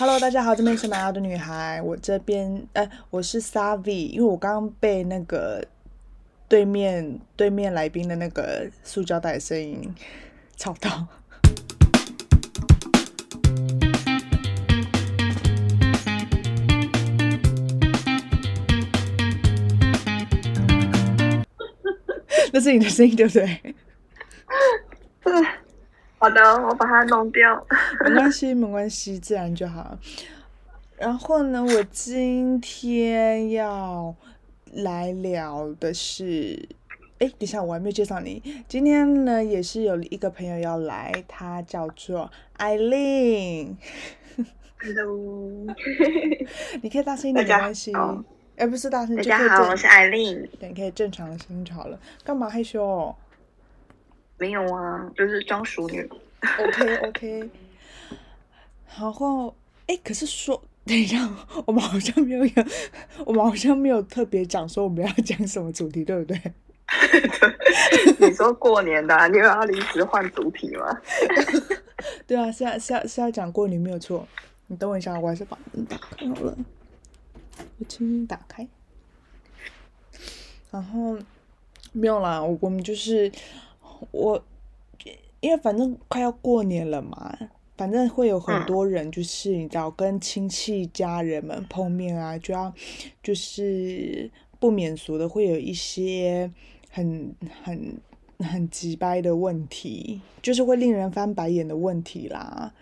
Hello，大家好，这边是买药的女孩，我这边，呃，我是 Savi，因为我刚刚被那个对面对面来宾的那个塑胶袋声音吵到。那是你的声音，对不对？好的，我把它弄掉。没关系，没关系，自然就好。然后呢，我今天要来聊的是，哎，等一下，我还没有介绍你。今天呢，也是有一个朋友要来，他叫做艾琳。Hello，你可以大声一点，没关系。哎，不是大声，大家好，我是艾琳。对，可以正常的声音就好了。干嘛害羞？没有啊，就是装熟女。OK OK。然后，哎，可是说，等一下，我们好像没有，我们好像没有特别讲说我们要讲什么主题，对不对？你说过年的，你又要临时换主题吗？对啊，是要是要是要讲过年没有错。你等我一下，我还是把门打开好了。我轻轻打开，然后没有啦，我们就是我，因为反正快要过年了嘛，反正会有很多人，就是你知道，跟亲戚家人们碰面啊，就要就是不免俗的会有一些很很很急掰的问题，就是会令人翻白眼的问题啦，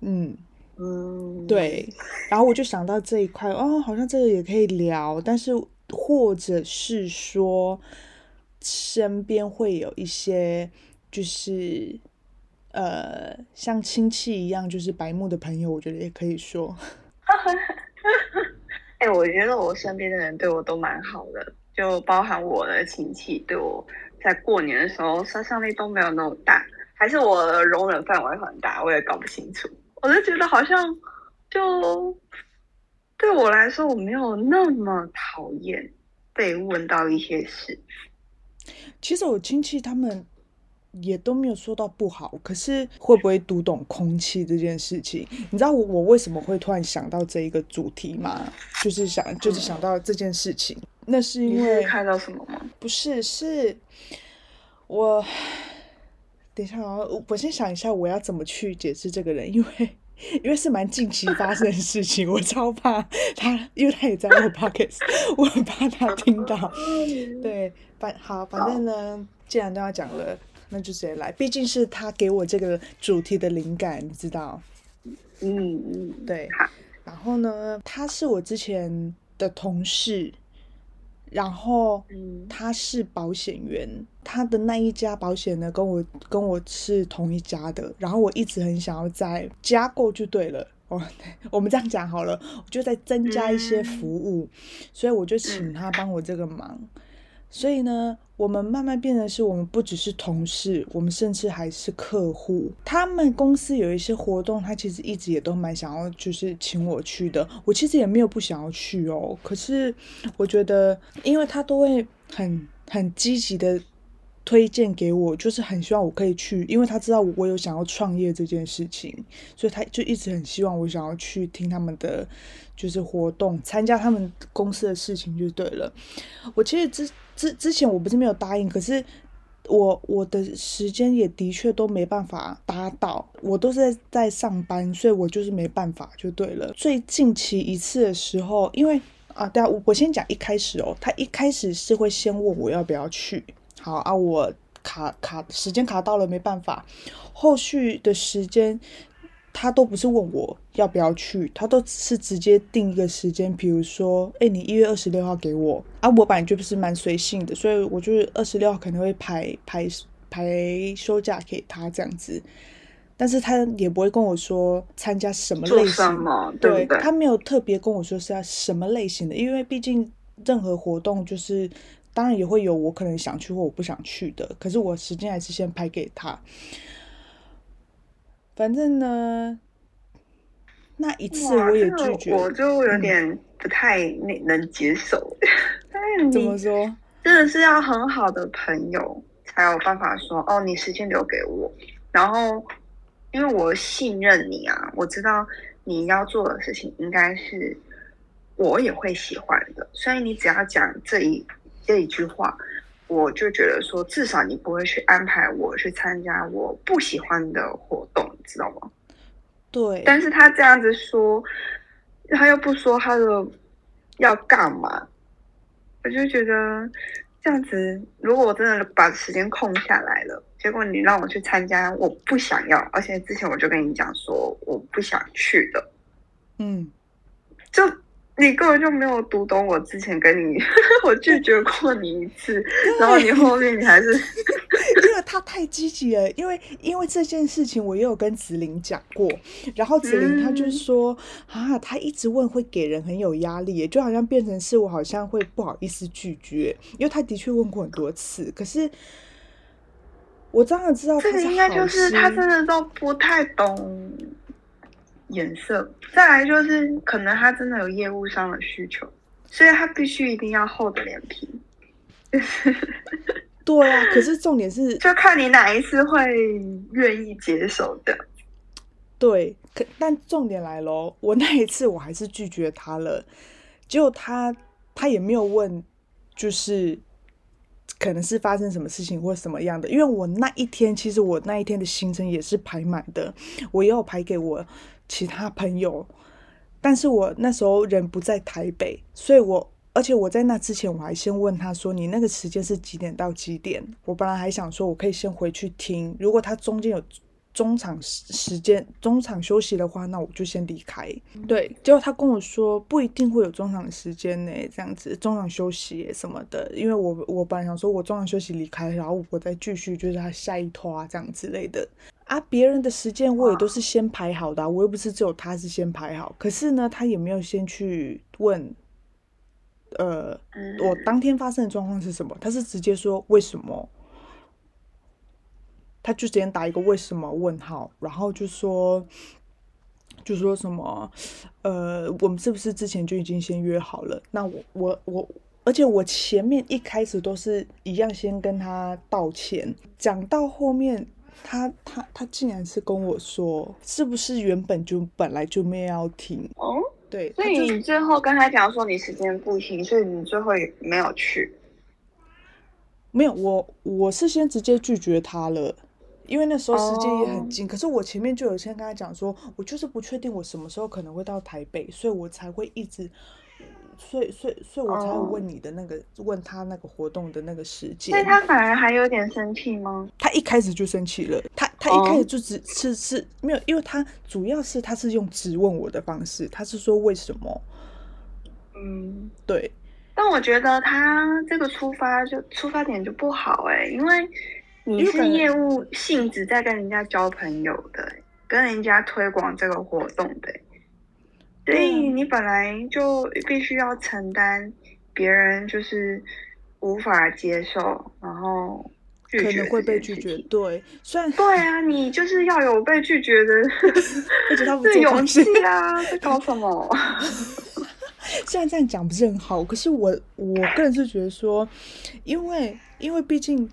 嗯。嗯，对，然后我就想到这一块，哦，好像这个也可以聊，但是或者是说，身边会有一些就是呃，像亲戚一样，就是白目的朋友，我觉得也可以说。哎，我觉得我身边的人对我都蛮好的，就包含我的亲戚，对我在过年的时候杀伤力都没有那么大，还是我的容忍范围很大，我也搞不清楚。我就觉得好像，就对我来说，我没有那么讨厌被问到一些事。其实我亲戚他们也都没有说到不好，可是会不会读懂空气这件事情？你知道我我为什么会突然想到这一个主题吗？就是想就是想到这件事情，那是因为看到什么吗？不是，是我。等一下啊，我先想一下我要怎么去解释这个人，因为因为是蛮近期发生的事情，我超怕他，因为他也在我 pockets，我很怕他听到。对，反好，反正呢，既然都要讲了，那就直接来，毕竟是他给我这个主题的灵感，你知道？嗯嗯，对。然后呢，他是我之前的同事。然后，他是保险员，他的那一家保险呢，跟我跟我是同一家的。然后我一直很想要再加购就对了，哦，我们这样讲好了，我就再增加一些服务，所以我就请他帮我这个忙。所以呢，我们慢慢变成是我们不只是同事，我们甚至还是客户。他们公司有一些活动，他其实一直也都蛮想要，就是请我去的。我其实也没有不想要去哦，可是我觉得，因为他都会很很积极的推荐给我，就是很希望我可以去，因为他知道我有想要创业这件事情，所以他就一直很希望我想要去听他们的就是活动，参加他们公司的事情就对了。我其实之。之之前我不是没有答应，可是我我的时间也的确都没办法达到，我都是在在上班，所以我就是没办法就对了。最近期一次的时候，因为啊，对啊，我我先讲一开始哦，他一开始是会先问我要不要去，好啊，我卡卡时间卡到了没办法，后续的时间。他都不是问我要不要去，他都是直接定一个时间，比如说，哎，你一月二十六号给我啊，我本来就不是蛮随性的，所以我就是二十六号可能会排排排休假给他这样子，但是他也不会跟我说参加什么类型，对他没有特别跟我说是要什么类型的，因为毕竟任何活动就是当然也会有我可能想去或我不想去的，可是我时间还是先排给他。反正呢，那一次我也拒绝，我就有点不太能能接受。怎么说？真的是要很好的朋友才有办法说哦，你时间留给我。然后，因为我信任你啊，我知道你要做的事情应该是我也会喜欢的，所以你只要讲这一这一句话，我就觉得说，至少你不会去安排我去参加我不喜欢的活动，你知道吗？对。但是他这样子说，他又不说他的要干嘛，我就觉得这样子，如果我真的把时间空下来了。结果你让我去参加，我不想要，而且之前我就跟你讲说我不想去的，嗯，就你根本就没有读懂我之前跟你 我拒绝过你一次，然后你后面你还是因为他太积极了，因为因为这件事情我也有跟子玲讲过，然后子玲她就说啊，他一直问会给人很有压力，就好像变成是我好像会不好意思拒绝，因为他的确问过很多次，可是。我真的知道，这个应该就是他真的都不太懂颜色。再来就是，可能他真的有业务上的需求，所以他必须一定要厚着脸皮。对啊，可是重点是，就看你哪一次会愿意接受的。对，可但重点来喽，我那一次我还是拒绝他了，结果他他也没有问，就是。可能是发生什么事情或什么样的，因为我那一天其实我那一天的行程也是排满的，我也有排给我其他朋友，但是我那时候人不在台北，所以我而且我在那之前我还先问他说你那个时间是几点到几点？我本来还想说我可以先回去听，如果他中间有。中场时时间，中场休息的话，那我就先离开。对，结果他跟我说不一定会有中场时间呢，这样子中场休息什么的。因为我我本来想说我中场休息离开，然后我再继续就是他下一拖啊这样之类的啊。别人的时间我也都是先排好的，我又不是只有他是先排好。可是呢，他也没有先去问，呃，我当天发生的状况是什么？他是直接说为什么？他就直接打一个为什么问号，然后就说，就说什么，呃，我们是不是之前就已经先约好了？那我我我，而且我前面一开始都是一样，先跟他道歉，讲到后面，他他他竟然是跟我说，是不是原本就本来就没有要听？哦，对，所以你最后跟他讲说你时间不行，所以你最后也没有去？没有，我我是先直接拒绝他了。因为那时候时间也很近，可是我前面就有先跟他讲说，我就是不确定我什么时候可能会到台北，所以我才会一直，所以所以所以我才会问你的那个问他那个活动的那个时间。所以他反而还有点生气吗？他一开始就生气了，他他一开始就只是是没有，因为他主要是他是用质问我的方式，他是说为什么？嗯，对。但我觉得他这个出发就出发点就不好哎，因为。你是业务性质在跟人家交朋友的，跟人家推广这个活动的，所以你本来就必须要承担别人就是无法接受，然后可能会被拒绝。对，虽然对啊，你就是要有被拒绝的 勇气啊！在搞什么？虽然这样讲不是很好，可是我我个人是觉得说，因为因为毕竟。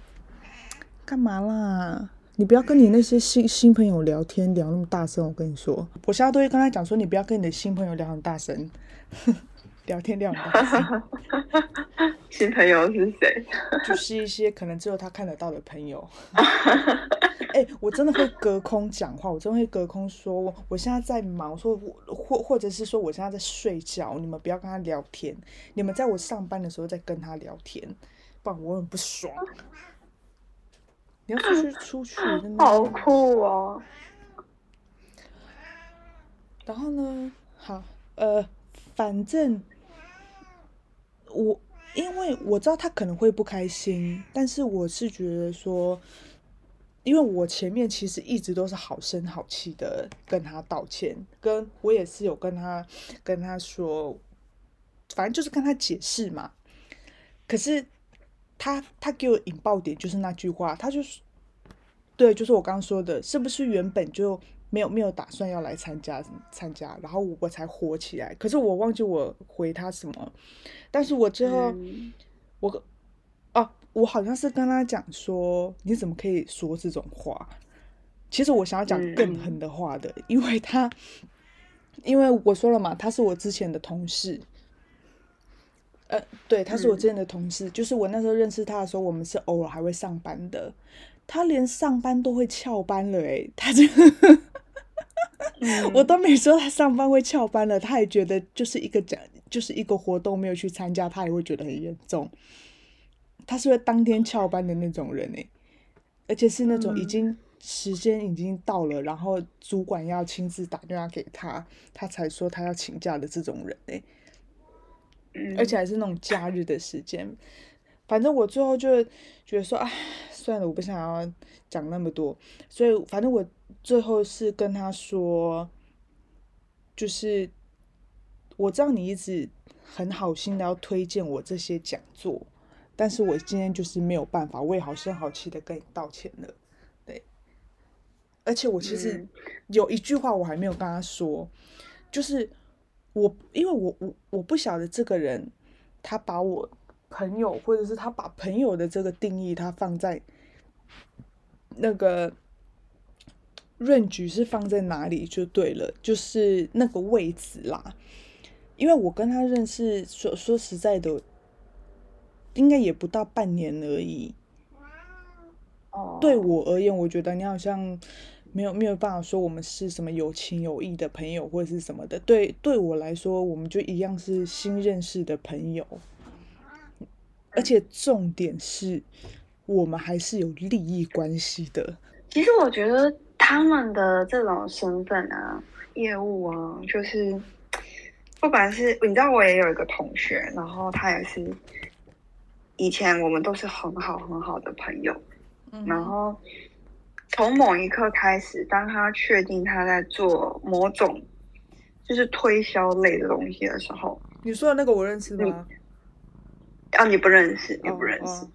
干嘛啦？你不要跟你那些新新朋友聊天聊那么大声。我跟你说，我现在都会跟他讲说，你不要跟你的新朋友聊很大声，聊天聊很大声。新朋友是谁？就是一些可能只有他看得到的朋友。哎，我真的会隔空讲话，我真的会隔空说，我现在在忙，说或或者是说我现在在睡觉，你们不要跟他聊天，你们在我上班的时候再跟他聊天，不然我很不爽。你要出去出去，好酷哦！然后呢？好，呃，反正我因为我知道他可能会不开心，但是我是觉得说，因为我前面其实一直都是好声好气的跟他道歉，跟我也是有跟他跟他说，反正就是跟他解释嘛。可是。他他给我引爆点就是那句话，他就是对，就是我刚刚说的，是不是原本就没有没有打算要来参加参加，然后我才火起来。可是我忘记我回他什么，但是我最后我哦，我好像是跟他讲说，你怎么可以说这种话？其实我想要讲更狠的话的，因为他因为我说了嘛，他是我之前的同事。呃，对，他是我之前的同事，就是我那时候认识他的时候，我们是偶尔还会上班的。他连上班都会翘班了，诶，他就，我都没说他上班会翘班了，他也觉得就是一个讲，就是一个活动没有去参加，他也会觉得很严重。他是会当天翘班的那种人诶，而且是那种已经时间已经到了，然后主管要亲自打电话给他，他才说他要请假的这种人诶。而且还是那种假日的时间，反正我最后就觉得说，哎，算了，我不想要讲那么多，所以反正我最后是跟他说，就是我知道你一直很好心的要推荐我这些讲座，但是我今天就是没有办法，我也好声好气的跟你道歉了，对，而且我其实有一句话我还没有跟他说，就是。我因为我我我不晓得这个人，他把我朋友或者是他把朋友的这个定义，他放在那个润局是放在哪里就对了，就是那个位置啦。因为我跟他认识，说说实在的，应该也不到半年而已。哦，对我而言，我觉得你好像。没有没有办法说我们是什么有情有义的朋友或者是什么的，对对我来说，我们就一样是新认识的朋友，而且重点是我们还是有利益关系的。其实我觉得他们的这种身份啊、业务啊，就是不管是你知道，我也有一个同学，然后他也是以前我们都是很好很好的朋友，然后。从某一刻开始，当他确定他在做某种就是推销类的东西的时候，你说的那个我认识吗？啊，你不认识，你不认识。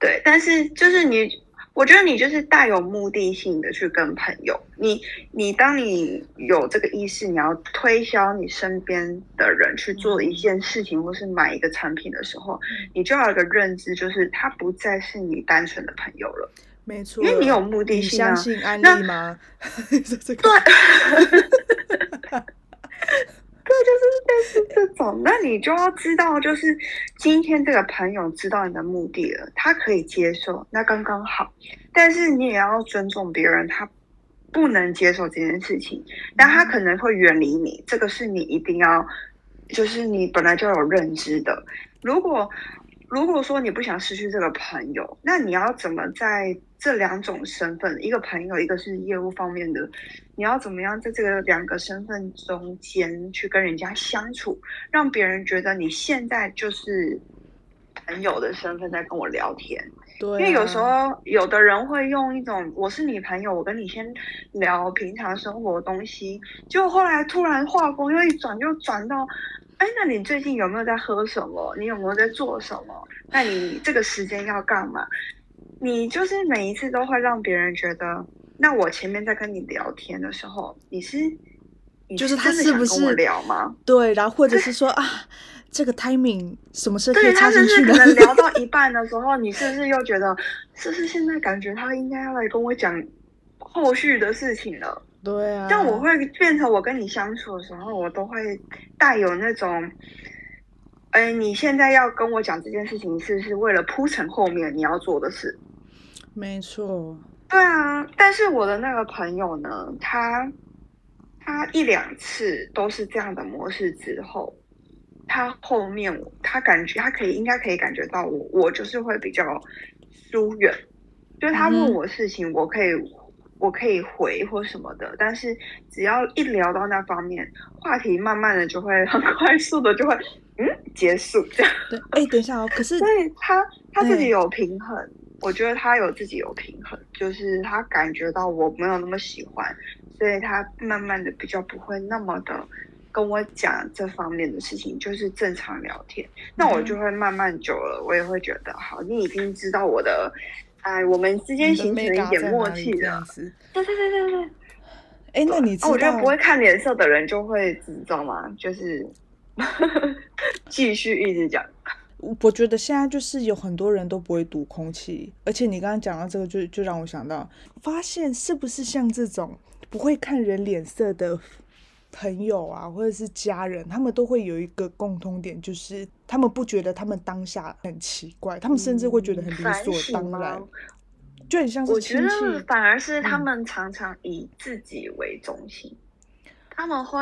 对，但是就是你，我觉得你就是带有目的性的去跟朋友，你你当你有这个意识，你要推销你身边的人去做一件事情，或是买一个产品的时候，你就要有个认知，就是他不再是你单纯的朋友了。没错，因为你有目的性啊。相信安利吗？对，对，就是类似这种。那你就要知道，就是今天这个朋友知道你的目的了，他可以接受，那刚刚好。但是你也要尊重别人，他不能接受这件事情，但他可能会远离你。这个是你一定要，就是你本来就有认知的。如果如果说你不想失去这个朋友，那你要怎么在这两种身份，一个朋友，一个是业务方面的，你要怎么样在这个两个身份中间去跟人家相处，让别人觉得你现在就是朋友的身份在跟我聊天？对，因为有时候有的人会用一种我是你朋友，我跟你先聊平常生活的东西，就后来突然话锋又一转，就转到。哎，那你最近有没有在喝什么？你有没有在做什么？那你这个时间要干嘛？你就是每一次都会让别人觉得，那我前面在跟你聊天的时候，你是，就是他是不是聊吗？对，然后或者是说啊，这个 timing 什么时候可以插进去可能聊到 一半的时候，你是不是又觉得，是不是现在感觉他应该要来跟我讲后续的事情了？对啊，但我会变成我跟你相处的时候，我都会带有那种，哎，你现在要跟我讲这件事情，是不是为了铺成后面你要做的事？没错。对啊，但是我的那个朋友呢，他他一两次都是这样的模式之后，他后面他感觉他可以应该可以感觉到我，我就是会比较疏远，就是他问我事情，我可以。我可以回或什么的，但是只要一聊到那方面，话题慢慢的就会很 快速的就会嗯结束。对，哎，等一下哦，可是所以他他自己有平衡，我觉得他有自己有平衡，就是他感觉到我没有那么喜欢，所以他慢慢的比较不会那么的跟我讲这方面的事情，就是正常聊天。那我就会慢慢久了，我也会觉得好，你已经知道我的。哎，我们之间形成一点默契的，对对对对对。哎，那你知道？我觉得不会看脸色的人就会知道吗？就是 继续一直讲。我觉得现在就是有很多人都不会读空气，而且你刚刚讲到这个，就就让我想到，发现是不是像这种不会看人脸色的朋友啊，或者是家人，他们都会有一个共通点，就是他们不觉得他们当下很奇怪，他们甚至会觉得很理所当然，就很像是我觉得。反而是他们常常以自己为中心，他们会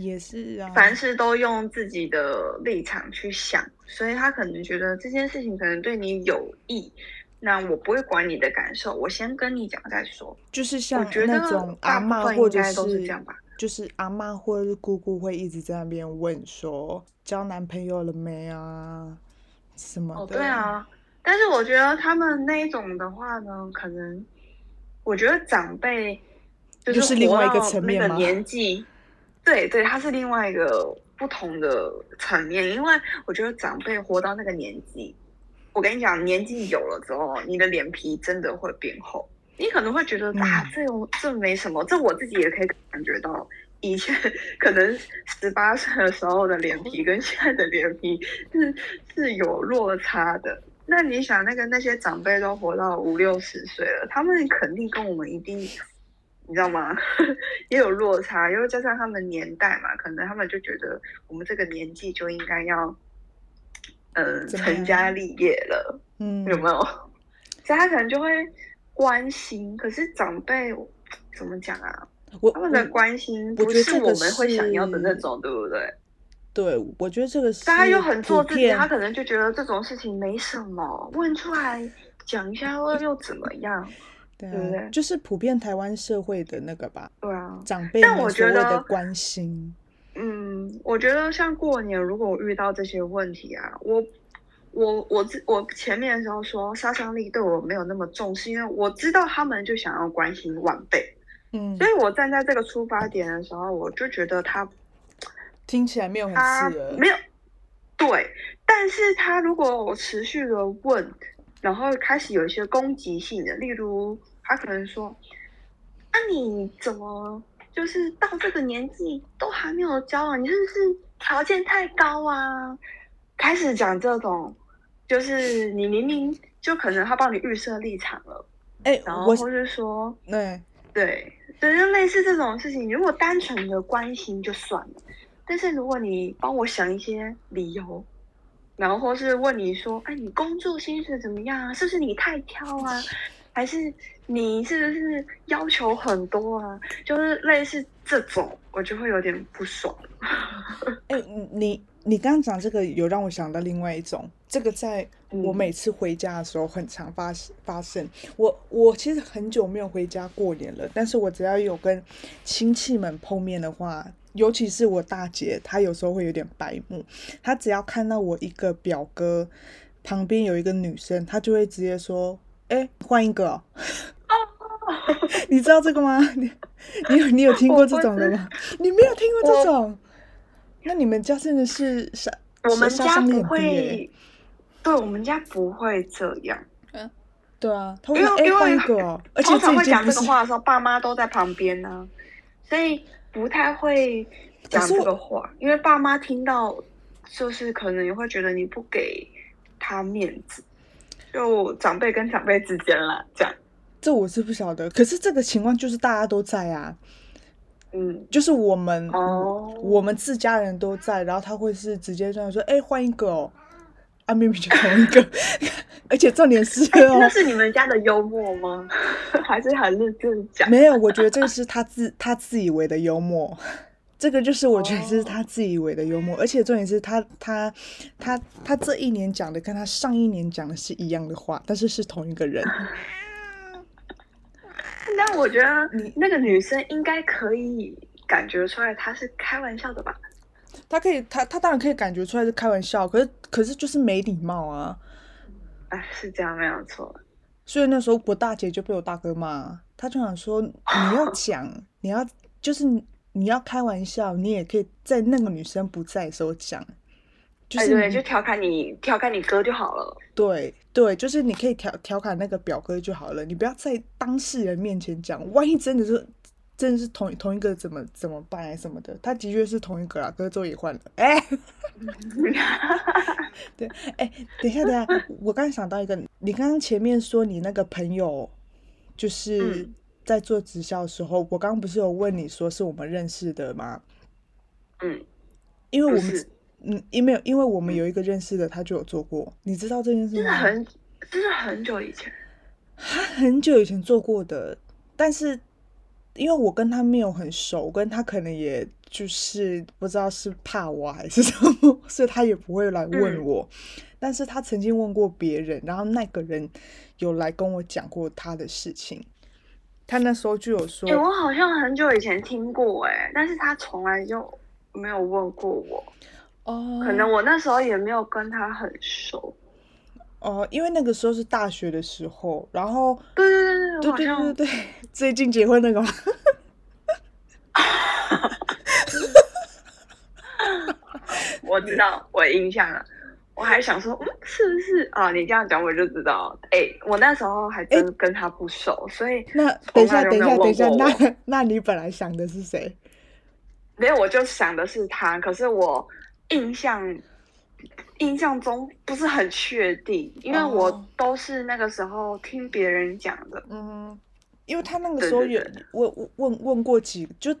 也是啊，凡事都用自己的立场去想，所以他可能觉得这件事情可能对你有益。那我不会管你的感受，我先跟你讲再说。就是像那种阿妈或者是这样吧，就是阿妈或者是姑姑会一直在那边问说交男朋友了没啊什么的。对啊，但是我觉得他们那一种的话呢，可能我觉得长辈就是另外一个层面年纪，对对，他是另外一个不同的层面，因为我觉得长辈活到那个年纪。我跟你讲，年纪有了之后，你的脸皮真的会变厚。你可能会觉得啊，这这没什么，这我自己也可以感觉到。以前可能十八岁的时候的脸皮跟现在的脸皮是是有落差的。那你想，那个那些长辈都活到五六十岁了，他们肯定跟我们一定，你知道吗？也有落差，因为加上他们年代嘛，可能他们就觉得我们这个年纪就应该要。嗯，成家立业了，嗯，有没有？所以他可能就会关心。可是长辈怎么讲啊？他们的关心不是我们会想要的那种，对不对？对，我觉得这个是。大家又很做自己，他可能就觉得这种事情没什么，问出来讲一下又又怎么样？对？就是普遍台湾社会的那个吧。对啊，长辈但我觉得关心。嗯，我觉得像过年，如果我遇到这些问题啊，我我我我前面的时候说杀伤力对我没有那么重，是因为我知道他们就想要关心晚辈，嗯，所以我站在这个出发点的时候，我就觉得他听起来没有很刺耳，没有对，但是他如果我持续的问，然后开始有一些攻击性的，例如他可能说，那你怎么？就是到这个年纪都还没有交往，你是不是条件太高啊？开始讲这种，就是你明明就可能他帮你预设立场了，哎，然后或是说，对对，就是类似这种事情，如果单纯的关心就算了，但是如果你帮我想一些理由，然后或是问你说，哎，你工作薪水怎么样啊？是不是你太挑啊？还是你是不是要求很多啊？就是类似这种，我就会有点不爽。哎，你你刚刚讲这个，有让我想到另外一种。这个在我每次回家的时候，很常发发生。我我其实很久没有回家过年了，但是我只要有跟亲戚们碰面的话，尤其是我大姐，她有时候会有点白目。她只要看到我一个表哥旁边有一个女生，她就会直接说。哎，换一个哦！你知道这个吗？你你有你有听过这种的吗？你没有听过这种？那你们家真的是杀？我们家不会，对我们家不会这样。嗯，对啊，因为因为 通常会讲这个话的时候，爸妈都在旁边呢，所以不太会讲这个话。因为爸妈听到，就是可能也会觉得你不给他面子。就长辈跟长辈之间啦，这样，这我是不晓得。可是这个情况就是大家都在啊，嗯，就是我们，哦，我们自家人都在，然后他会是直接这样说，哎，换一个哦，啊，明明就同一个，而且重点是，那是你们家的幽默吗？还是很认真讲？没有，我觉得这个是他自他自以为的幽默。这个就是我觉得是他自以为的幽默，而且重点是他他他他这一年讲的跟他上一年讲的是一样的话，但是是同一个人。那我觉得你那个女生应该可以感觉出来他是开玩笑的吧？他可以，他他当然可以感觉出来是开玩笑，可是可是就是没礼貌啊！哎，是这样没有错。所以那时候我大姐就被我大哥骂，他就想说你要讲，你要就是。你要开玩笑，你也可以在那个女生不在的时候讲，就是对，就调侃你，调侃你哥就好了。对对，就是你可以调调侃那个表哥就好了，你不要在当事人面前讲，万一真的是真的是同同一个，怎么怎么办什么的？他的确是同一个啊，哥座也换了。哎，对，哎，等一下，等一下，我刚想到一个，你刚刚前面说你那个朋友就是在做直销的时候，我刚刚不是有问你说是我们认识的吗？嗯，因为我们嗯，因为因为我们有一个认识的，他就有做过，你知道这件事吗？很，这是很久以前，他很久以前做过的，但是因为我跟他没有很熟，跟他可能也就是不知道是怕我还是什么，所以他也不会来问我。但是他曾经问过别人，然后那个人有来跟我讲过他的事情。他那时候就有说哎我好像很久以前听过哎但是他从来就没有问过我哦。可能我那时候也没有跟他很熟。哦因为那个时候是大学的时候然后对对对对对对对对 最近结婚那个嘛我知道我印象了我还想说，嗯，是不是啊？你这样讲我就知道。哎，我那时候还真跟他不熟，所以那等一下，等一下，等一下，那那你本来想的是谁？没有，我就想的是他。可是我印象印象中不是很确定，因为我都是那个时候听别人讲的。嗯，因为他那个时候有问问问过几，就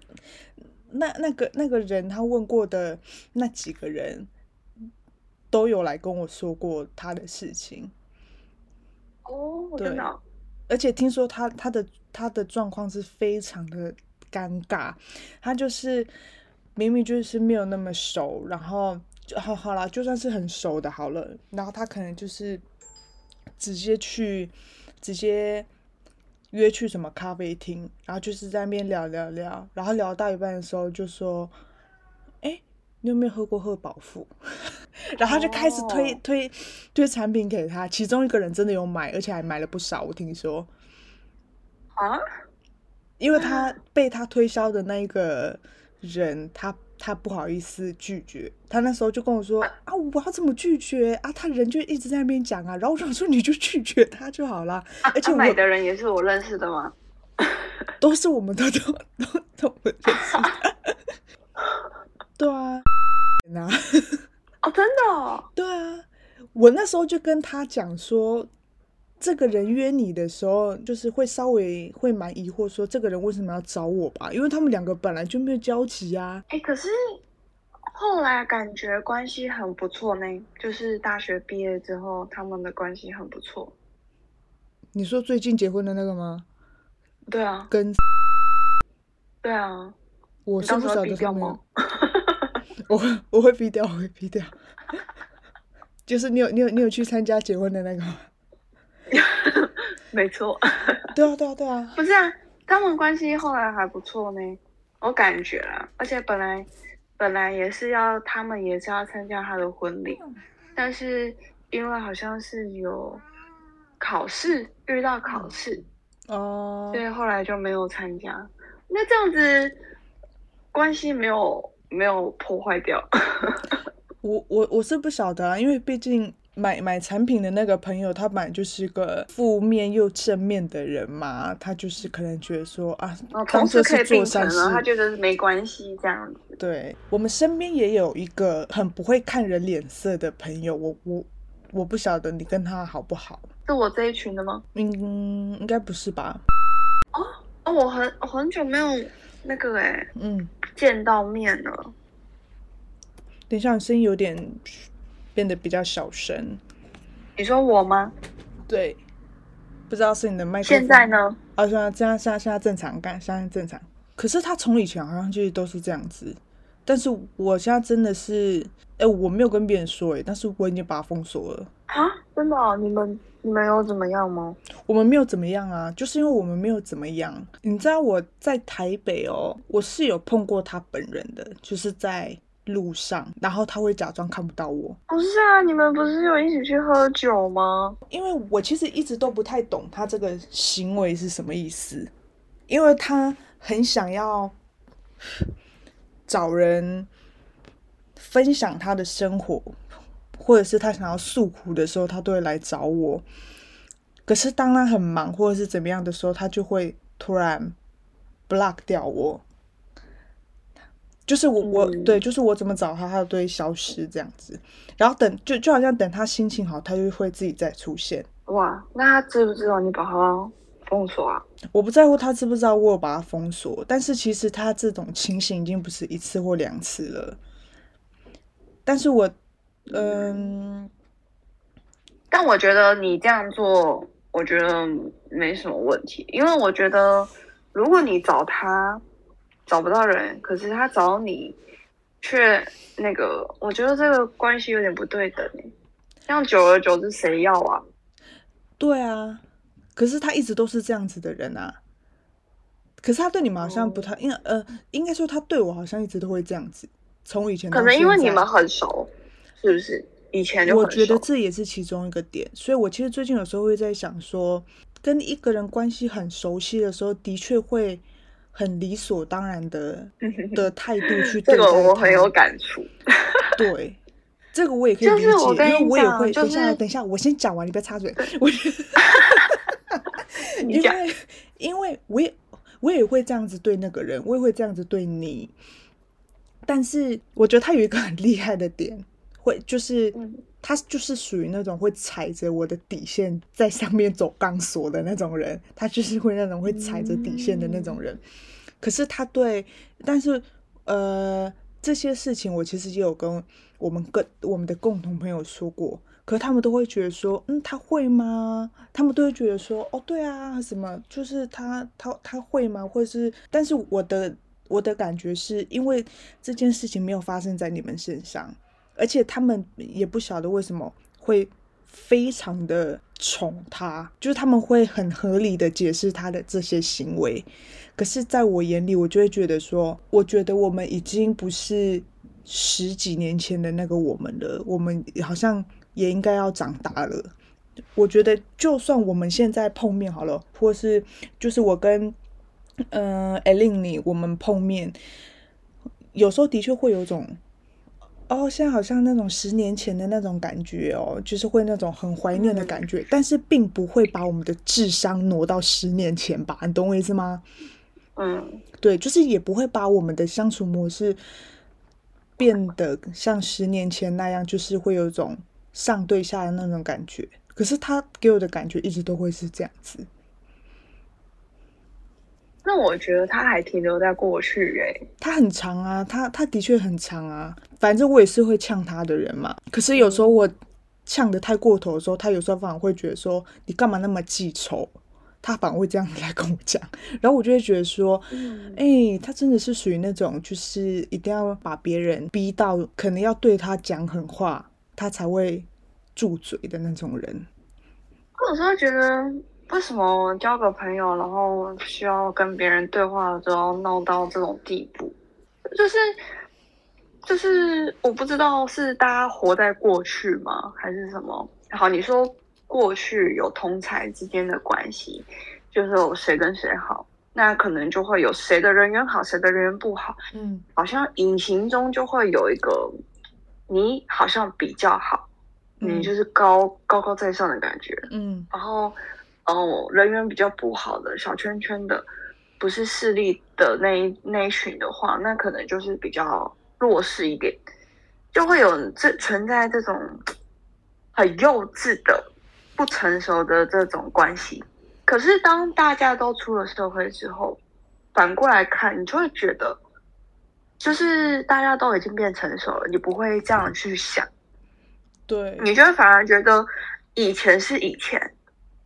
那那个那个人他问过的那几个人。都有来跟我说过他的事情，哦，真的，而且听说他他的他的状况是非常的尴尬，他就是明明就是没有那么熟，然后好好了，就算是很熟的，好了，然后他可能就是直接去直接约去什么咖啡厅，然后就是在那边聊聊聊，然后聊到一半的时候就说，哎。你有没有喝过贺宝富？然后就开始推推推产品给他，其中一个人真的有买，而且还买了不少。我听说啊，因为他被他推销的那一个人，他他不好意思拒绝，他那时候就跟我说啊，我要怎么拒绝啊？他人就一直在那边讲啊，然后我想说你就拒绝他就好了。而且买的人也是我认识的吗？都是我们的，都都都认识。对啊，呐，哦，真的，对啊，我那时候就跟他讲说，这个人约你的时候，就是会稍微会蛮疑惑，说这个人为什么要找我吧？因为他们两个本来就没有交集啊。哎，可是后来感觉关系很不错呢，就是大学毕业之后，他们的关系很不错。你说最近结婚的那个吗？对啊，跟对啊，我是不晓得他们。我我会逼掉，我会逼掉。就是你有你有你有去参加结婚的那个吗？没错。对啊对啊对啊。不是啊，他们关系后来还不错呢，我感觉啦。而且本来本来也是要他们也是要参加他的婚礼，但是因为好像是有考试遇到考试哦，所以后来就没有参加。那这样子关系没有。没有破坏掉，我我我是不晓得啊，因为毕竟买买产品的那个朋友，他本来就是个负面又正面的人嘛，他就是可能觉得说啊，同时可以做善事，他觉得没关系这样子。对我们身边也有一个很不会看人脸色的朋友，我我我不晓得你跟他好不好？是我这一群的吗？嗯，应该不是吧？哦哦，我很很久没有那个哎，嗯。见到面了。等一下，声音有点变得比较小声。你说我吗？对，不知道是你的麦克。现在呢？啊，现在现在现在正常，干现在正常。可是他从以前好像就是都是这样子，但是我现在真的是，哎，我没有跟别人说，哎，但是我已经把他封锁了。啊，真的？你们？你们有怎么样吗？我们没有怎么样啊，就是因为我们没有怎么样。你知道我在台北哦，我是有碰过他本人的，就是在路上，然后他会假装看不到我。不是啊，你们不是有一起去喝酒吗？因为我其实一直都不太懂他这个行为是什么意思，因为他很想要找人分享他的生活。或者是他想要诉苦的时候，他都会来找我。可是当他很忙或者是怎么样的时候，他就会突然 block 掉我。就是我我对，就是我怎么找他，他都会消失这样子。然后等就就好像等他心情好，他就会自己再出现。哇，那他知不知道你把他封锁啊！我不在乎他知不知道我有把他封锁，但是其实他这种情形已经不是一次或两次了。但是我，嗯，但我觉得你这样做，我觉得没什么问题，因为我觉得如果你找他找不到人，可是他找你却那个，我觉得这个关系有点不对等这样久而久之谁要啊？对啊。可是他一直都是这样子的人啊，可是他对你们好像不太，因为呃，应该说他对我好像一直都会这样子，从以前可能因为你们很熟，是不是？以前我觉得这也是其中一个点，所以我其实最近有时候会在想说，跟一个人关系很熟悉的时候，的确会很理所当然的的态度去对待这个我很有感触，对。这个我也可以理解，因为我也会。等一下，等一下，我先讲完，你不要插嘴。我，因为因为我也我也会这样子对那个人，我也会这样子对你。但是我觉得他有一个很厉害的点，会就是他就是属于那种会踩着我的底线在上面走钢索的那种人，他就是会那种会踩着底线的那种人。可是他对，但是呃。这些事情我其实也有跟我们跟我们的共同朋友说过，可他们都会觉得说，嗯，他会吗？他们都会觉得说，哦，对啊，什么就是他他他会吗？或者是，但是我的我的感觉是因为这件事情没有发生在你们身上，而且他们也不晓得为什么会非常的宠他，就是他们会很合理的解释他的这些行为。可是，在我眼里，我就会觉得说，我觉得我们已经不是十几年前的那个我们了。我们好像也应该要长大了。我觉得，就算我们现在碰面好了，或是就是我跟嗯艾琳你我们碰面，有时候的确会有种哦，现在好像那种十年前的那种感觉哦，就是会那种很怀念的感觉，但是并不会把我们的智商挪到十年前吧？你懂我意思吗？嗯，对，就是也不会把我们的相处模式变得像十年前那样，就是会有一种上对下的那种感觉。可是他给我的感觉一直都会是这样子。那我觉得他还停留在过去哎，他很长啊，他他的确很长啊。反正我也是会呛他的人嘛。可是有时候我呛的太过头的时候，他有时候反而会觉得说：“你干嘛那么记仇？”他反而会这样 来跟我讲，然后我就会觉得说，哎，他真的是属于那种，就是一定要把别人逼到可能要对他讲狠话，他才会住嘴的那种人。我有时候觉得，为什么交个朋友，然后需要跟别人对话，都要闹到这种地步？就是，就是我不知道是大家活在过去吗，还是什么？好，你说。过去有同才之间的关系，就是有谁跟谁好，那可能就会有谁的人缘好，谁的人缘不好。嗯，好像隐形中就会有一个你好像比较好，你就是高高高在上的感觉。嗯，然后哦，人缘比较不好的小圈圈的，不是势力的那一那一群的话，那可能就是比较弱势一点，就会有这存在这种很幼稚的。不成熟的这种关系，可是当大家都出了社会之后，反过来看，你就会觉得，就是大家都已经变成熟了，你不会这样去想，对，你就会反而觉得以前是以前，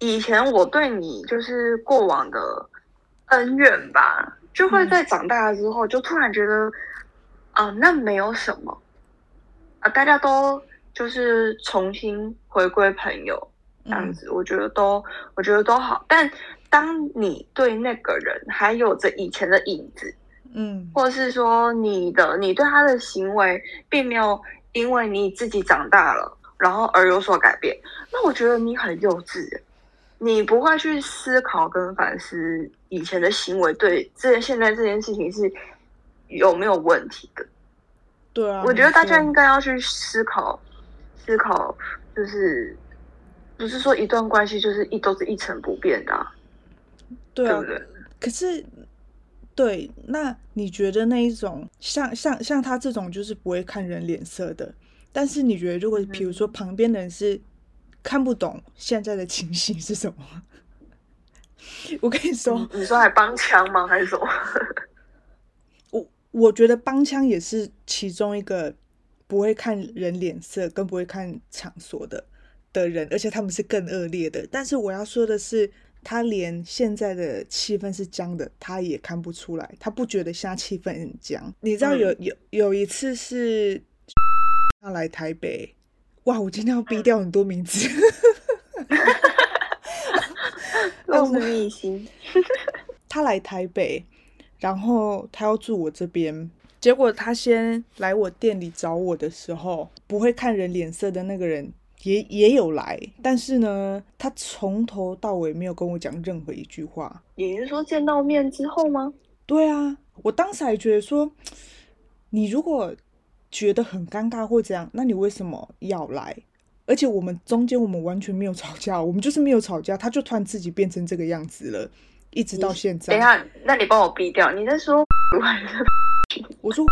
以前我对你就是过往的恩怨吧，就会在长大了之后，就突然觉得，啊，那没有什么，啊，大家都就是重新回归朋友。这样子，我觉得都，我觉得都好。但当你对那个人还有着以前的影子，嗯，或者是说你的你对他的行为并没有因为你自己长大了，然后而有所改变，那我觉得你很幼稚，你不会去思考跟反思以前的行为对这现在这件事情是有没有问题的。对啊，我觉得大家应该要去思考，思考就是。不是说一段关系就是一都是一成不变的，对啊。可是，对，那你觉得那一种像像像他这种就是不会看人脸色的，但是你觉得如果比如说旁边的人是看不懂现在的情形是什么，我跟你说，你说还帮腔吗？还是什么？我我觉得帮腔也是其中一个不会看人脸色，更不会看场所的的人，而且他们是更恶劣的。但是我要说的是，他连现在的气氛是僵的，他也看不出来，他不觉得现在气氛很僵。你知道有有有一次是 他来台北，哇！我今天要逼掉很多名字。都是秘辛。他来台北，然后他要住我这边，结果他先来我店里找我的时候，不会看人脸色的那个人也也有来，但是呢，他从头到尾没有跟我讲任何一句话。也是说见到面之后吗？对啊，我当时还觉得说，你如果觉得很尴尬或怎样，那你为什么要来？而且我们中间我们完全没有吵架，我们就是没有吵架，他就突然自己变成这个样子了，一直到现在。等一下，那你帮我毙掉，你在说我说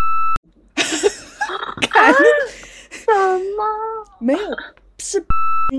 看什么？没有，是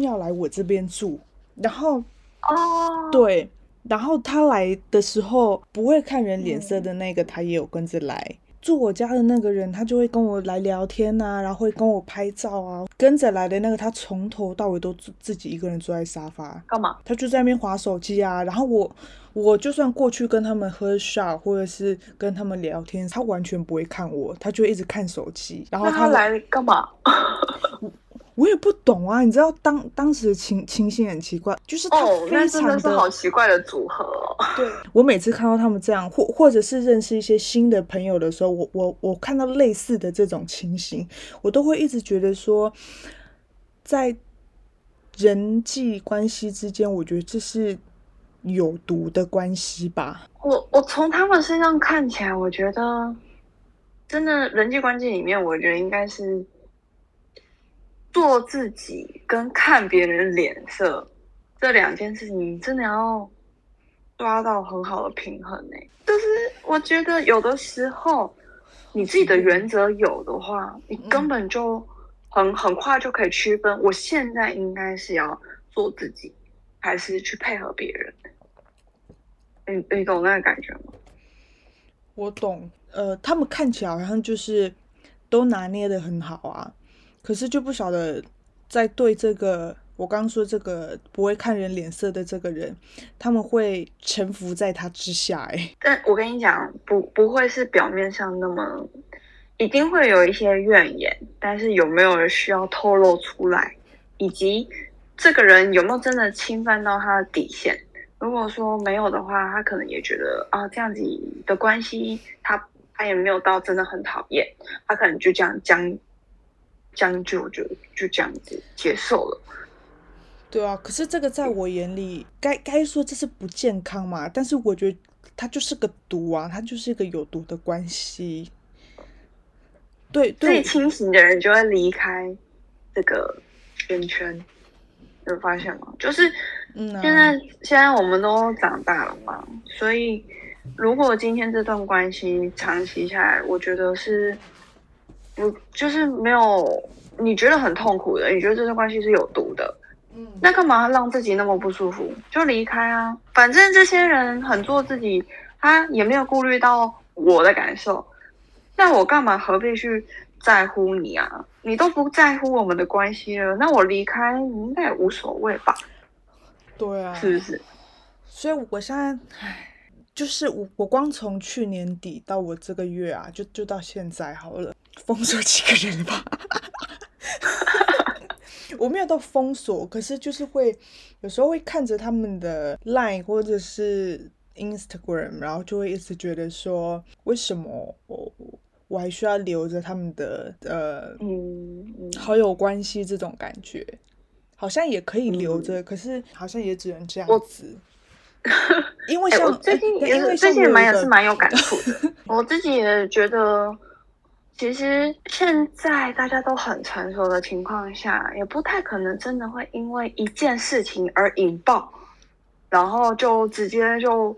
要来我这边住，然后哦，对，然后他来的时候不会看人脸色的那个，他也有跟着来。住我家的那个人，他就会跟我来聊天呐，然后会跟我拍照啊。跟着来的那个，他从头到尾都自己一个人坐在沙发，干嘛？他就在那边划手机啊。然后我，我就算过去跟他们喝 shot 或者是跟他们聊天，他完全不会看我，他就一直看手机。然后他来干嘛？我也不懂啊，你知道当当时的情情形很奇怪，就是哦，那真的是好奇怪的组合。对，我每次看到他们这样，或或者是认识一些新的朋友的时候，我我我看到类似的这种情形，我都会一直觉得说，在人际关系之间，我觉得这是有毒的关系吧。我我从他们身上看起来，我觉得真的人际关系里面，我觉得应该是。做自己跟看别人脸色这两件事情，真的要抓到很好的平衡呢。就是我觉得有的时候，你自己的原则有的话，你根本就很很快就可以区分，我现在应该是要做自己，还是去配合别人。你你懂那个感觉吗？我懂。呃，他们看起来好像就是都拿捏的很好啊。可是就不晓得，在对这个我刚刚说这个不会看人脸色的这个人，他们会臣服在他之下。哎，但我跟你讲，不不会是表面上那么，一定会有一些怨言，但是有没有人需要透露出来，以及这个人有没有真的侵犯到他的底线？如果说没有的话，他可能也觉得啊，这样子的关系，他他也没有到真的很讨厌，他可能就这样将。将就就就这样子接受了，对啊。可是这个在我眼里，该该说这是不健康嘛？但是我觉得它就是个毒啊，它就是一个有毒的关系。对，最清醒的人就会离开这个圈圈，有发现吗？就是现在现在我们都长大了嘛，所以如果今天这段关系长期下来，我觉得是。不就是没有你觉得很痛苦的？你觉得这段关系是有毒的？嗯，那干嘛让自己那么不舒服？就离开啊！反正这些人很做自己，他也没有顾虑到我的感受。那我干嘛何必去在乎你啊？你都不在乎我们的关系了，那我离开应该也无所谓吧？对啊，是不是？所以我现在，唉，就是我我光从去年底到我这个月啊，就就到现在好了。封锁几个人吧，我没有到封锁，可是就是会有时候会看着他们的 Line 或者是 Instagram，然后就会一直觉得说，为什么我我还需要留着他们的呃好友关系这种感觉，好像也可以留着，可是好像也只能这样子。因为像最近也最近蛮也是蛮有感触的，我自己也觉得。其实现在大家都很成熟的情况下，也不太可能真的会因为一件事情而引爆，然后就直接就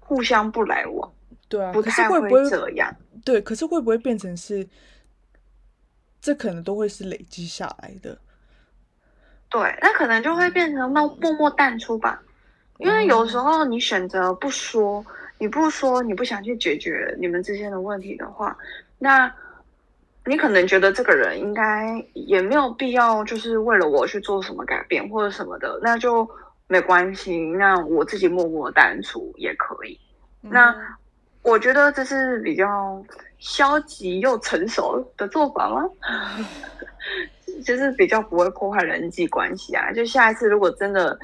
互相不来往。对啊，不太会这样。对，可是会不会变成是？这可能都会是累积下来的。对，那可能就会变成默默默淡出吧。因为有时候你选择不说，你不说，你不想去解决你们之间的问题的话，那你可能觉得这个人应该也没有必要，就是为了我去做什么改变或者什么的，那就没关系，那我自己默默淡出也可以。那我觉得这是比较消极又成熟的做法吗？就是比较不会破坏人际关系啊。就下一次如果真的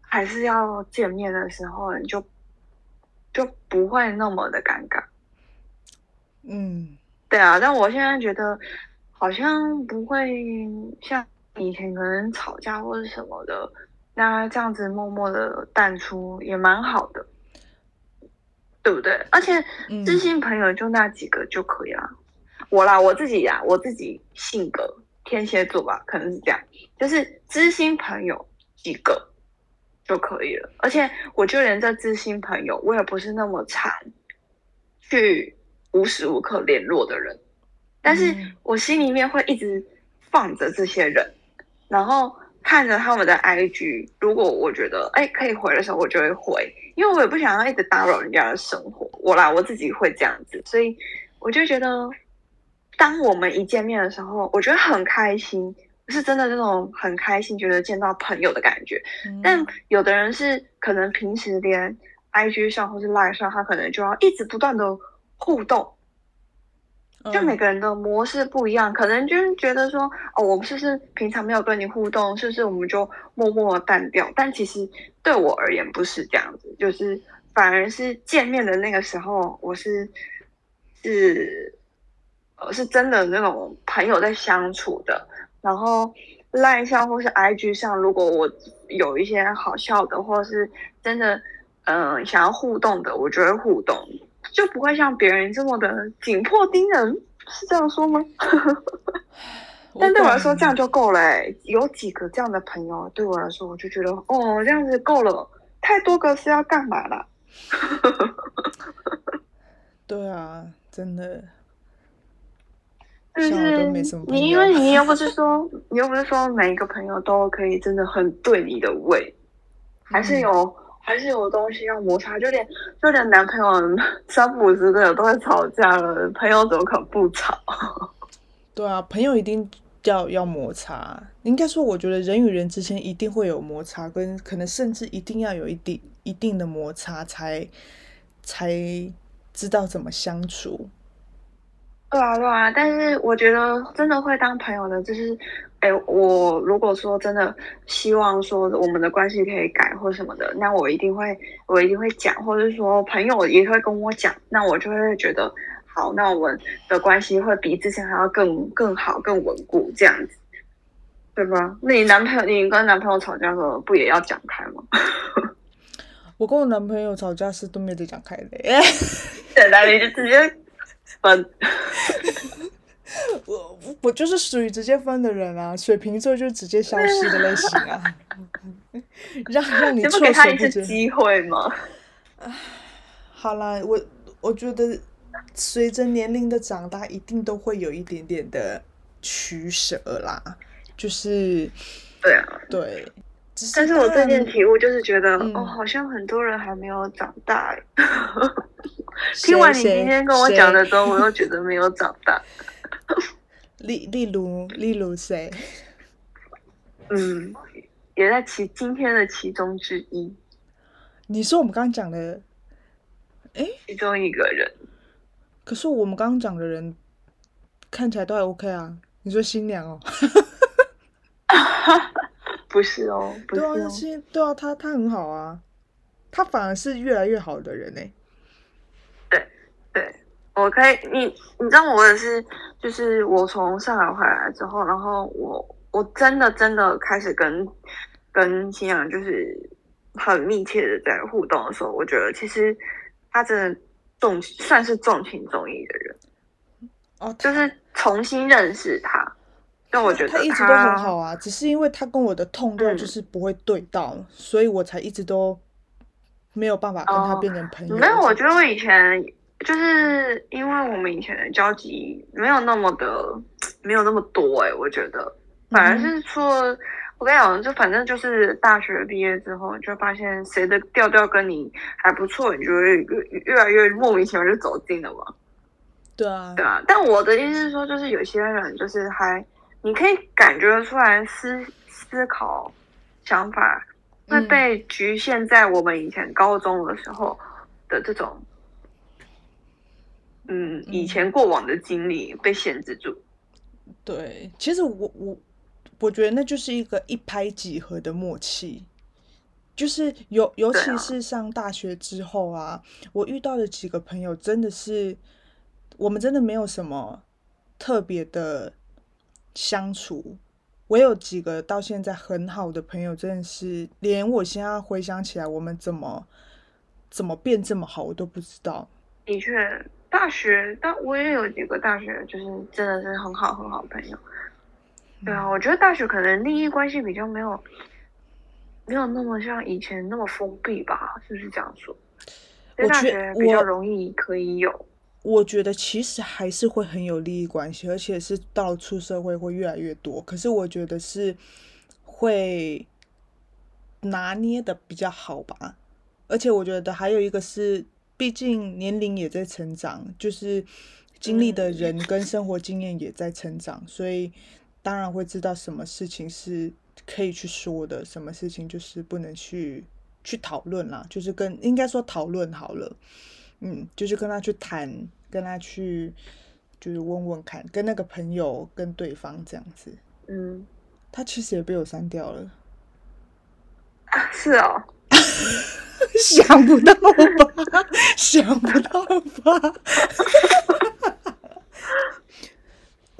还是要见面的时候，你就就不会那么的尴尬。嗯，对啊。但我现在觉得好像不会像以前可能吵架或者什么的，那这样子默默的淡出也蛮好的。对不对？而且知心朋友就那几个就可以了。我啦，我自己呀，我自己性格天蝎座吧，可能是这样，就是知心朋友几个就可以了。而且我就连这知心朋友，我也不是那么常去无时无刻联络的人，但是我心里面会一直放着这些人，然后。看着他们的 IG，如果我觉得哎可以回的时候，我就会回，因为我也不想要一直打扰人家的生活。我啦，我自己会这样子，所以我就觉得，当我们一见面的时候，我觉得很开心，是真的那种很开心，觉得见到朋友的感觉。但有的人是可能平时连 IG 上或是 Line 上，他可能就要一直不断的互动。就每个人的模式不一样，可能就是觉得说，哦，我们是不是平常没有跟你互动，是不是我们就默默淡掉？但其实对我而言不是这样子，就是反而是见面的那个时候，我是是呃是真的那种朋友在相处的。然后赖上或是 IG 上，如果我有一些好笑的，或者是真的嗯想要互动的，我就会互动。就不会像别人这么的紧迫盯人，是这样说吗？但对我来说，这样就够了。有几个这样的朋友，对我来说，我就觉得哦，这样子够了。太多个是要干嘛啦？对啊，真的。就是你，因为 你又不是说，你又不是说每一个朋友都可以真的很对你的胃，还是有。还是有东西要摩擦，就连就连男朋友三不五时的都会吵架了，朋友怎么可能不吵？对啊，朋友一定要要摩擦。应该说，我觉得人与人之间一定会有摩擦，跟可能甚至一定要有一定一定的摩擦，才才知道怎么相处。对啊，对啊，但是我觉得真的会当朋友的，就是。哎，我如果说真的希望说我们的关系可以改或什么的，那我一定会，我一定会讲，或者说朋友也会跟我讲，那我就会觉得好，那我们的关系会比之前还要更更好、更稳固这样子，对吧？那你男朋友，你跟男朋友吵架的时候不也要讲开吗？我跟我男朋友吵架是都没得讲开的，简单你就直接分。我我就是属于直接分的人啊，水瓶座就直接消失的类型啊，让让你措手不及。机会吗？好啦，我我觉得随着年龄的长大，一定都会有一点点的取舍啦，就是对啊，对。但是我最近体悟就是觉得，哦，好像很多人还没有长大。听完你今天跟我讲的之后，我又觉得没有长大。例例如例如谁？嗯，也在其今天的其中之一。你说我们刚刚讲的，哎，其中一个人。可是我们刚刚讲的人看起来都还 OK 啊。你说新娘哦？不是哦，对啊，对啊，他他很好啊，他反而是越来越好的人呢。对对。我可以，你你知道我也是，就是我从上海回来之后，然后我我真的真的开始跟跟新阳就是很密切的在互动的时候，我觉得其实他真的重算是重情重义的人哦，就是重新认识他，但我觉得他一直都很好啊，只是因为他跟我的痛调就是不会对到，所以我才一直都没有办法跟他变成朋友。没有，我觉得我以前。就是因为我们以前的交集没有那么的，没有那么多哎，我觉得反而是说，我跟你讲，就反正就是大学毕业之后，就发现谁的调调跟你还不错，你就会越越来越莫名其妙就走近了嘛。对啊，对啊。但我的意思是说，就是有些人就是还，你可以感觉出来思思考想法会被局限在我们以前高中的时候的这种，嗯，以前过往的经历被限制住。对，其实我我。我觉得那就是一个一拍即合的默契，就是尤尤其是上大学之后啊，我遇到的几个朋友真的是，我们真的没有什么特别的相处。我有几个到现在很好的朋友，真的是连我现在回想起来，我们怎么怎么变这么好，我都不知道。的确，大学，但我也有几个大学，就是真的是很好很好的朋友。对啊，我觉得大学可能利益关系比较没有，没有那么像以前那么封闭吧？是不是这样说？我觉得比较容易可以有。我觉得其实还是会很有利益关系，而且是到出社会会越来越多。可是我觉得是会拿捏的比较好吧。而且我觉得还有一个是，毕竟年龄也在成长，就是经历的人跟生活经验也在成长，所以。当然会知道什么事情是可以去说的，什么事情就是不能去去讨论啦。就是跟应该说讨论好了，嗯，就是跟他去谈，跟他去就是问问看，跟那个朋友跟对方这样子。嗯，他其实也被我删掉了。啊，是哦，想不到吧？想不到吧？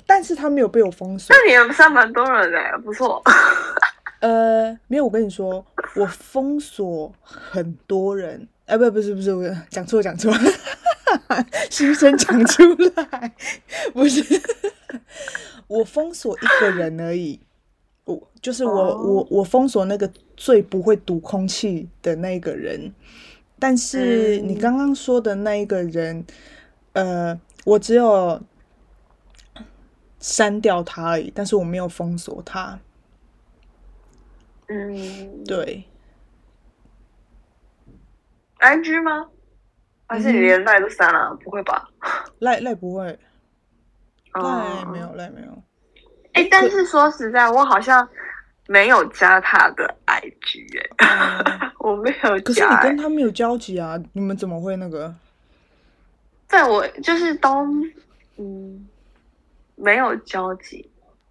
但是他没有被我封锁。那你也算蛮多人的，不错。呃，没有，我跟你说，我封锁很多人。哎，不，不是，不是，我讲错，讲错，心声讲出来，不是，我封锁一个人而已。我就是我，我，我封锁那个最不会读空气的那个人。但是你刚刚说的那一个人，呃，我只有。删掉他而已，但是我没有封锁他。嗯，对。I G 吗？还是你连赖都删了？不会吧？赖赖不会，赖没有赖没有。哎，但是说实在，我好像没有加他的 I G 哎，我没有加。可是你跟他没有交集啊？你们怎么会那个？在我就是都嗯。没有交集，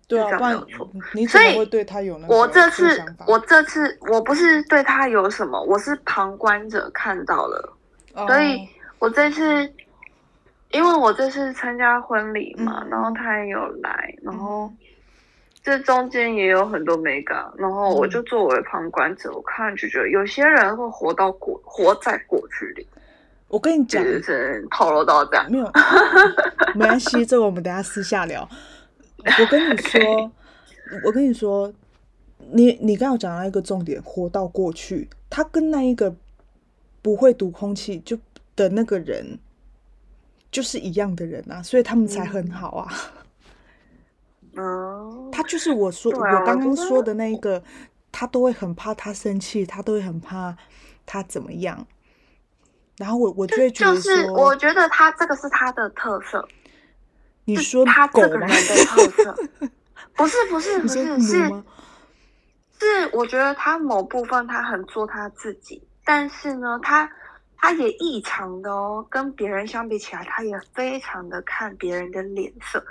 对啊，没有错。你怎么会对他有那我这次，我这次我不是对他有什么，我是旁观者看到了，所以我这次，因为我这次参加婚礼嘛，然后他也有来，然后这中间也有很多美感，然后我就作为旁观者，我看就觉得有些人会活到过，活在过去里。我跟你讲，是透露到这样，没有，没关系，这个我们等下私下聊。我跟你 说，我跟你说，你你刚刚讲到一个重点，活到过去，他跟那一个不会读空气就的那个人，就是一样的人啊，所以他们才很好啊。嗯，他就是我说我刚刚说的那一个，他都会很怕他生气，他都会很怕他怎么样。然后我我就会觉得说，我觉得他这个是他的特色。你说他这个人的特色，不是不是不是是是，我觉得他某部分他很做他自己，但是呢，他他也异常的哦，跟别人相比起来，他也非常的看别人的脸色。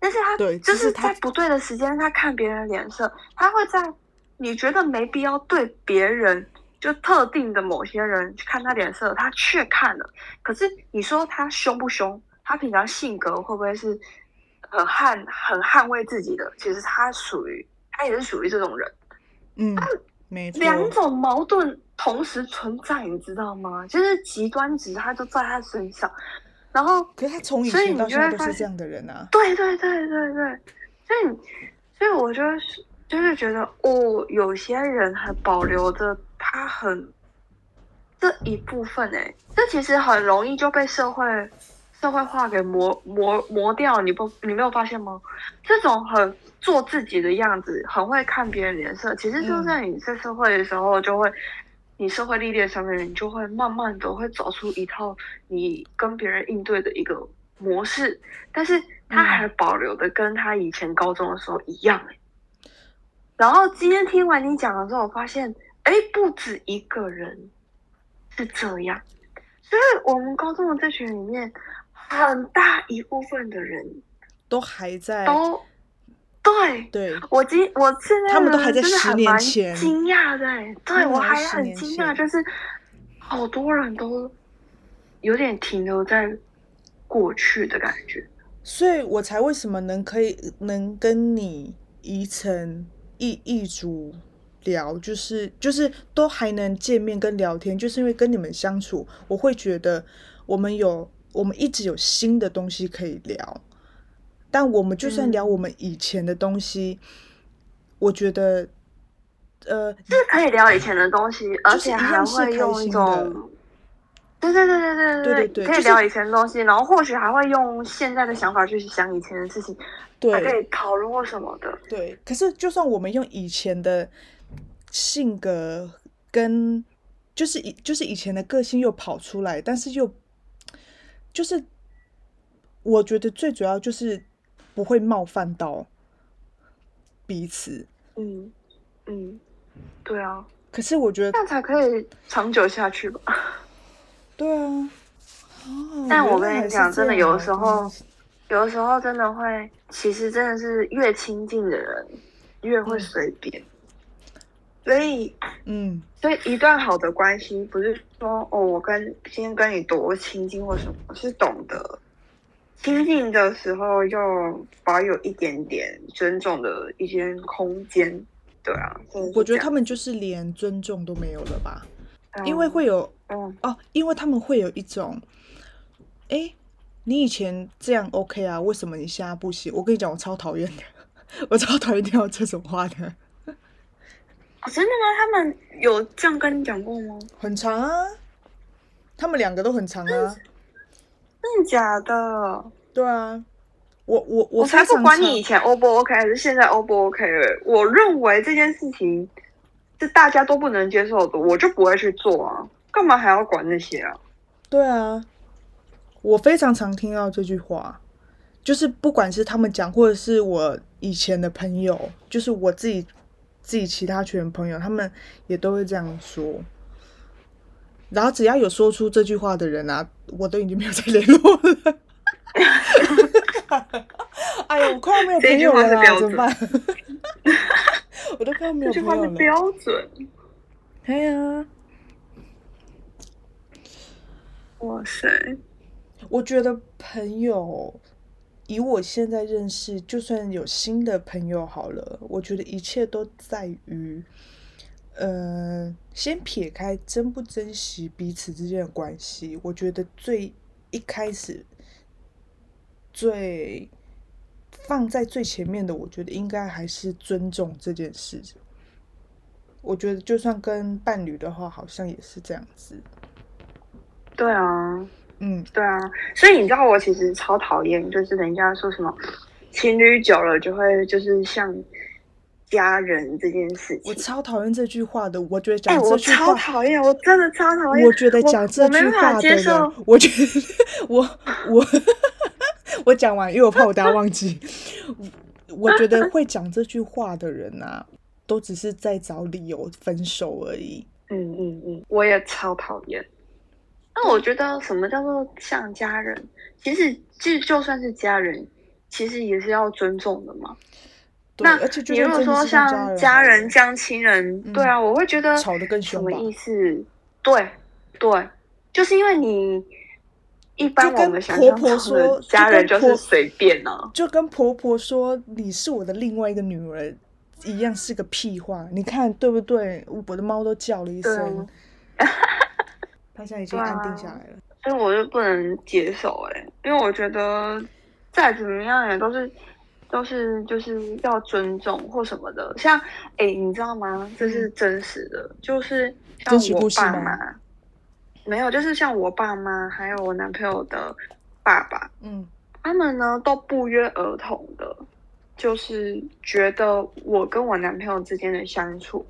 但是他对，就是在不对的时间，他看别人脸色，他会在你觉得没必要对别人。就特定的某些人去看他脸色，他却看了。可是你说他凶不凶？他平常性格会不会是很捍很捍卫自己的？其实他属于他也是属于这种人。嗯，没错。两种矛盾同时存在，你知道吗？就是极端值，他就在他身上。然后，可是他从以前到现在都是这样的人啊。对对对对对，所以所以我就是，就是觉得哦，有些人还保留着。他很这一部分哎，这其实很容易就被社会社会化给磨磨磨掉，你不你没有发现吗？这种很做自己的样子，很会看别人脸色，其实就在你在社会的时候，就会你社会历练上面，你就会慢慢的会找出一套你跟别人应对的一个模式，但是他还保留的跟他以前高中的时候一样然后今天听完你讲了之后，我发现，哎，不止一个人是这样，所以我们高中的这群里面。很大一部分的人都还在，都对对，我今我现在他们都还在十年前，惊讶的，对我还很惊讶，就是好多人都有点停留在过去的感觉，所以我才为什么能可以能跟你一层一一组聊，就是就是都还能见面跟聊天，就是因为跟你们相处，我会觉得我们有。我们一直有新的东西可以聊，但我们就算聊我们以前的东西，我觉得，呃，是可以聊以前的东西，而且还会用一种，对对对对对对对，可以聊以前的东西，然后或许还会用现在的想法去想以前的事情，还可以讨论或什么的。对，可是就算我们用以前的性格跟，就是以就是以前的个性又跑出来，但是又。就是我觉得最主要就是不会冒犯到彼此。嗯嗯，对啊。可是我觉得这样才可以长久下去吧。对啊。哦 但我跟你讲，真的有的时候，有的时候真的会，其实真的是越亲近的人越会随便。所以，嗯，所以一段好的关系不是说哦，我跟今天跟你多亲近或什么，是懂得亲近的时候要保有一点点尊重的一些空间。对啊，我觉得他们就是连尊重都没有了吧？因为会有，嗯哦，因为他们会有一种，哎，你以前这样 OK 啊，为什么你现在不行？我跟你讲，我超讨厌的，我超讨厌听到这种话的。真的吗？他们有这样跟你讲过吗？很长啊，他们两个都很长啊。真的假的？对啊，我我我才不管你以前 O 不 OK 还是现在 O 不 OK 我认为这件事情是大家都不能接受的，我就不会去做啊。干嘛还要管那些啊？对啊，我非常常听到这句话，就是不管是他们讲，或者是我以前的朋友，就是我自己。自己其他群朋友，他们也都会这样说。然后只要有说出这句话的人啊，我都已经没有再联络了。哎呀，我快要没有朋友了，怎么办？我都快要没有朋友了。标准。哎呀，哇塞！我觉得朋友。以我现在认识，就算有新的朋友好了，我觉得一切都在于，呃，先撇开珍不珍惜彼此之间的关系。我觉得最一开始，最放在最前面的，我觉得应该还是尊重这件事。我觉得就算跟伴侣的话，好像也是这样子。对啊。嗯，对啊，所以你知道我其实超讨厌，就是人家说什么情侣久了就会就是像家人这件事情，我超讨厌这句话的。我觉得讲这句话，我超讨厌，我真的超讨厌。我觉得讲这句话的人，我觉得我我 我讲完，因为我怕我等下忘记。我觉得会讲这句话的人啊，都只是在找理由分手而已。嗯嗯嗯，我也超讨厌。那我觉得什么叫做像家人？其实就就算是家人，其实也是要尊重的嘛。那你如果说像家人、像亲人，对啊，我会觉得吵得更凶。什么意思？对对，就是因为你一般我们想象中的家人就是随便呢，就跟婆婆说你是我的另外一个女儿一样，是个屁话。你看对不对？我的猫都叫了一声。他现在已经安定下来了，所以我就不能接受哎，因为我觉得再怎么样也都是都是就是要尊重或什么的。像哎，你知道吗？这是真实的，就是像我爸妈，没有，就是像我爸妈还有我男朋友的爸爸，嗯，他们呢都不约而同的，就是觉得我跟我男朋友之间的相处，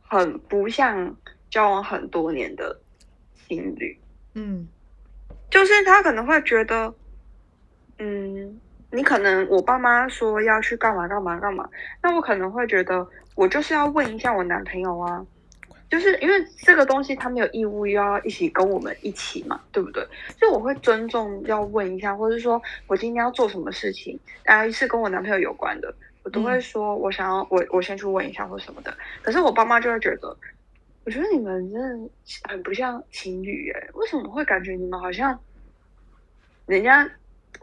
很不像交往很多年的情侣，嗯，就是他可能会觉得，嗯。你可能我爸妈说要去干嘛干嘛干嘛，那我可能会觉得我就是要问一下我男朋友啊，就是因为这个东西他没有义务要一起跟我们一起嘛，对不对？所以我会尊重要问一下，或者说我今天要做什么事情，啊是跟我男朋友有关的，我都会说我想要我我先去问一下或什么的。可是我爸妈就会觉得，我觉得你们真的很不像情侣哎，为什么会感觉你们好像人家？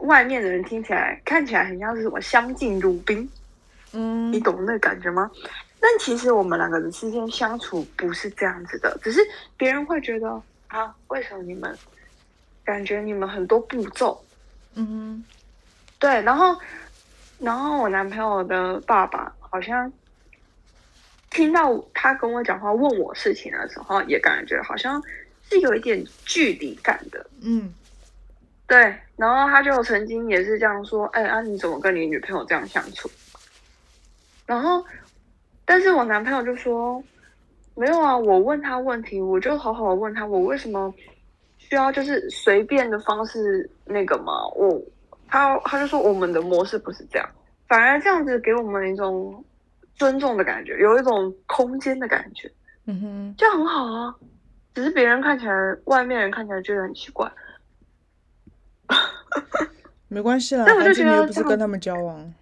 外面的人听起来看起来很像是什么相敬如宾，嗯，你懂那感觉吗？但其实我们两个人之间相处不是这样子的，只是别人会觉得啊，为什么你们感觉你们很多步骤？嗯，对，然后然后我男朋友的爸爸好像听到他跟我讲话问我事情的时候，也感觉好像是有一点距离感的，嗯。对，然后他就曾经也是这样说：“哎，啊，你怎么跟你女朋友这样相处？”然后，但是我男朋友就说：“没有啊，我问他问题，我就好好的问他，我为什么需要就是随便的方式那个嘛？我他他就说我们的模式不是这样，反而这样子给我们一种尊重的感觉，有一种空间的感觉，嗯哼，这样很好啊。只是别人看起来，外面人看起来觉得很奇怪。” 没关系啦，但是你又不是跟他们交往。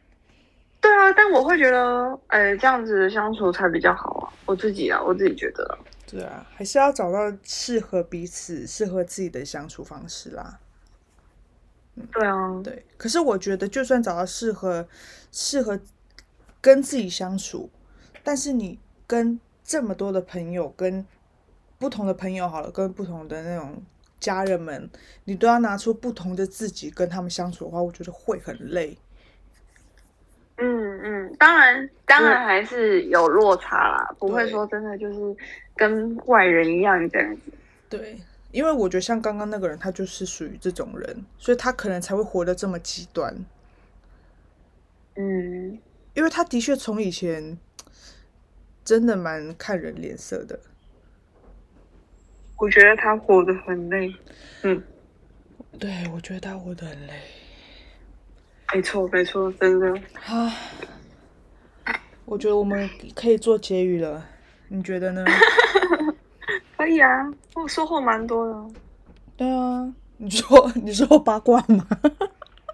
对啊，但我会觉得，哎，这样子相处才比较好啊。我自己啊，我自己觉得。对啊，还是要找到适合彼此、适合自己的相处方式啦。对啊，对。可是我觉得，就算找到适合、适合跟自己相处，但是你跟这么多的朋友、跟不同的朋友好了，跟不同的那种。家人们，你都要拿出不同的自己跟他们相处的话，我觉得会很累。嗯嗯，当然，当然还是有落差啦，不会说真的就是跟外人一样这样子。对，因为我觉得像刚刚那个人，他就是属于这种人，所以他可能才会活得这么极端。嗯，因为他的确从以前真的蛮看人脸色的。我觉得他活得很累，嗯，对，我觉得他活得很累，没错，没错，真的。啊，我觉得我们可以做结语了，你觉得呢？可以啊，我收获蛮多的。对啊，你说你说八卦吗？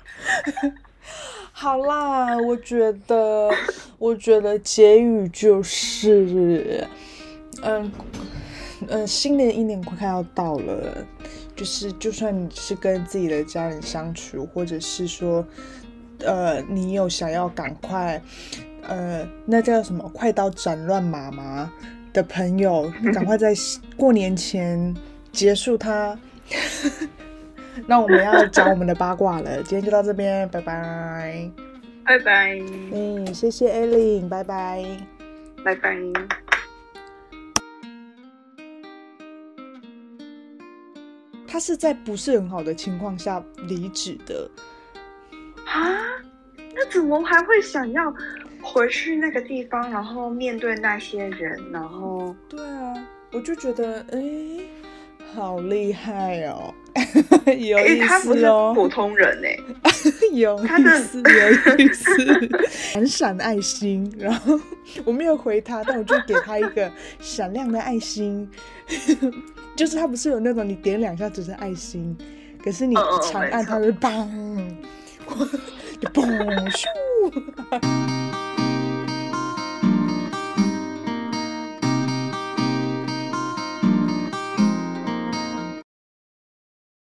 好啦，我觉得，我觉得结语就是，嗯。嗯，新的一年快要到了，就是就算你是跟自己的家人相处，或者是说，呃，你有想要赶快，呃，那叫什么快刀斩乱麻吗的朋友，赶快在过年前结束它。那我们要讲我们的八卦了，今天就到这边，拜拜，拜拜，嗯，谢谢艾琳，拜拜，拜拜。他是在不是很好的情况下离职的啊？那怎么还会想要回去那个地方，然后面对那些人，然后？对啊，我就觉得哎，好厉害哦，有意思哦，普通人哎，有意思，有意思，闪闪爱心，然后我没有回他，但我就给他一个闪亮的爱心。就是他不是有那种你点两下只是爱心，可是你长按它会砰，就砰咻。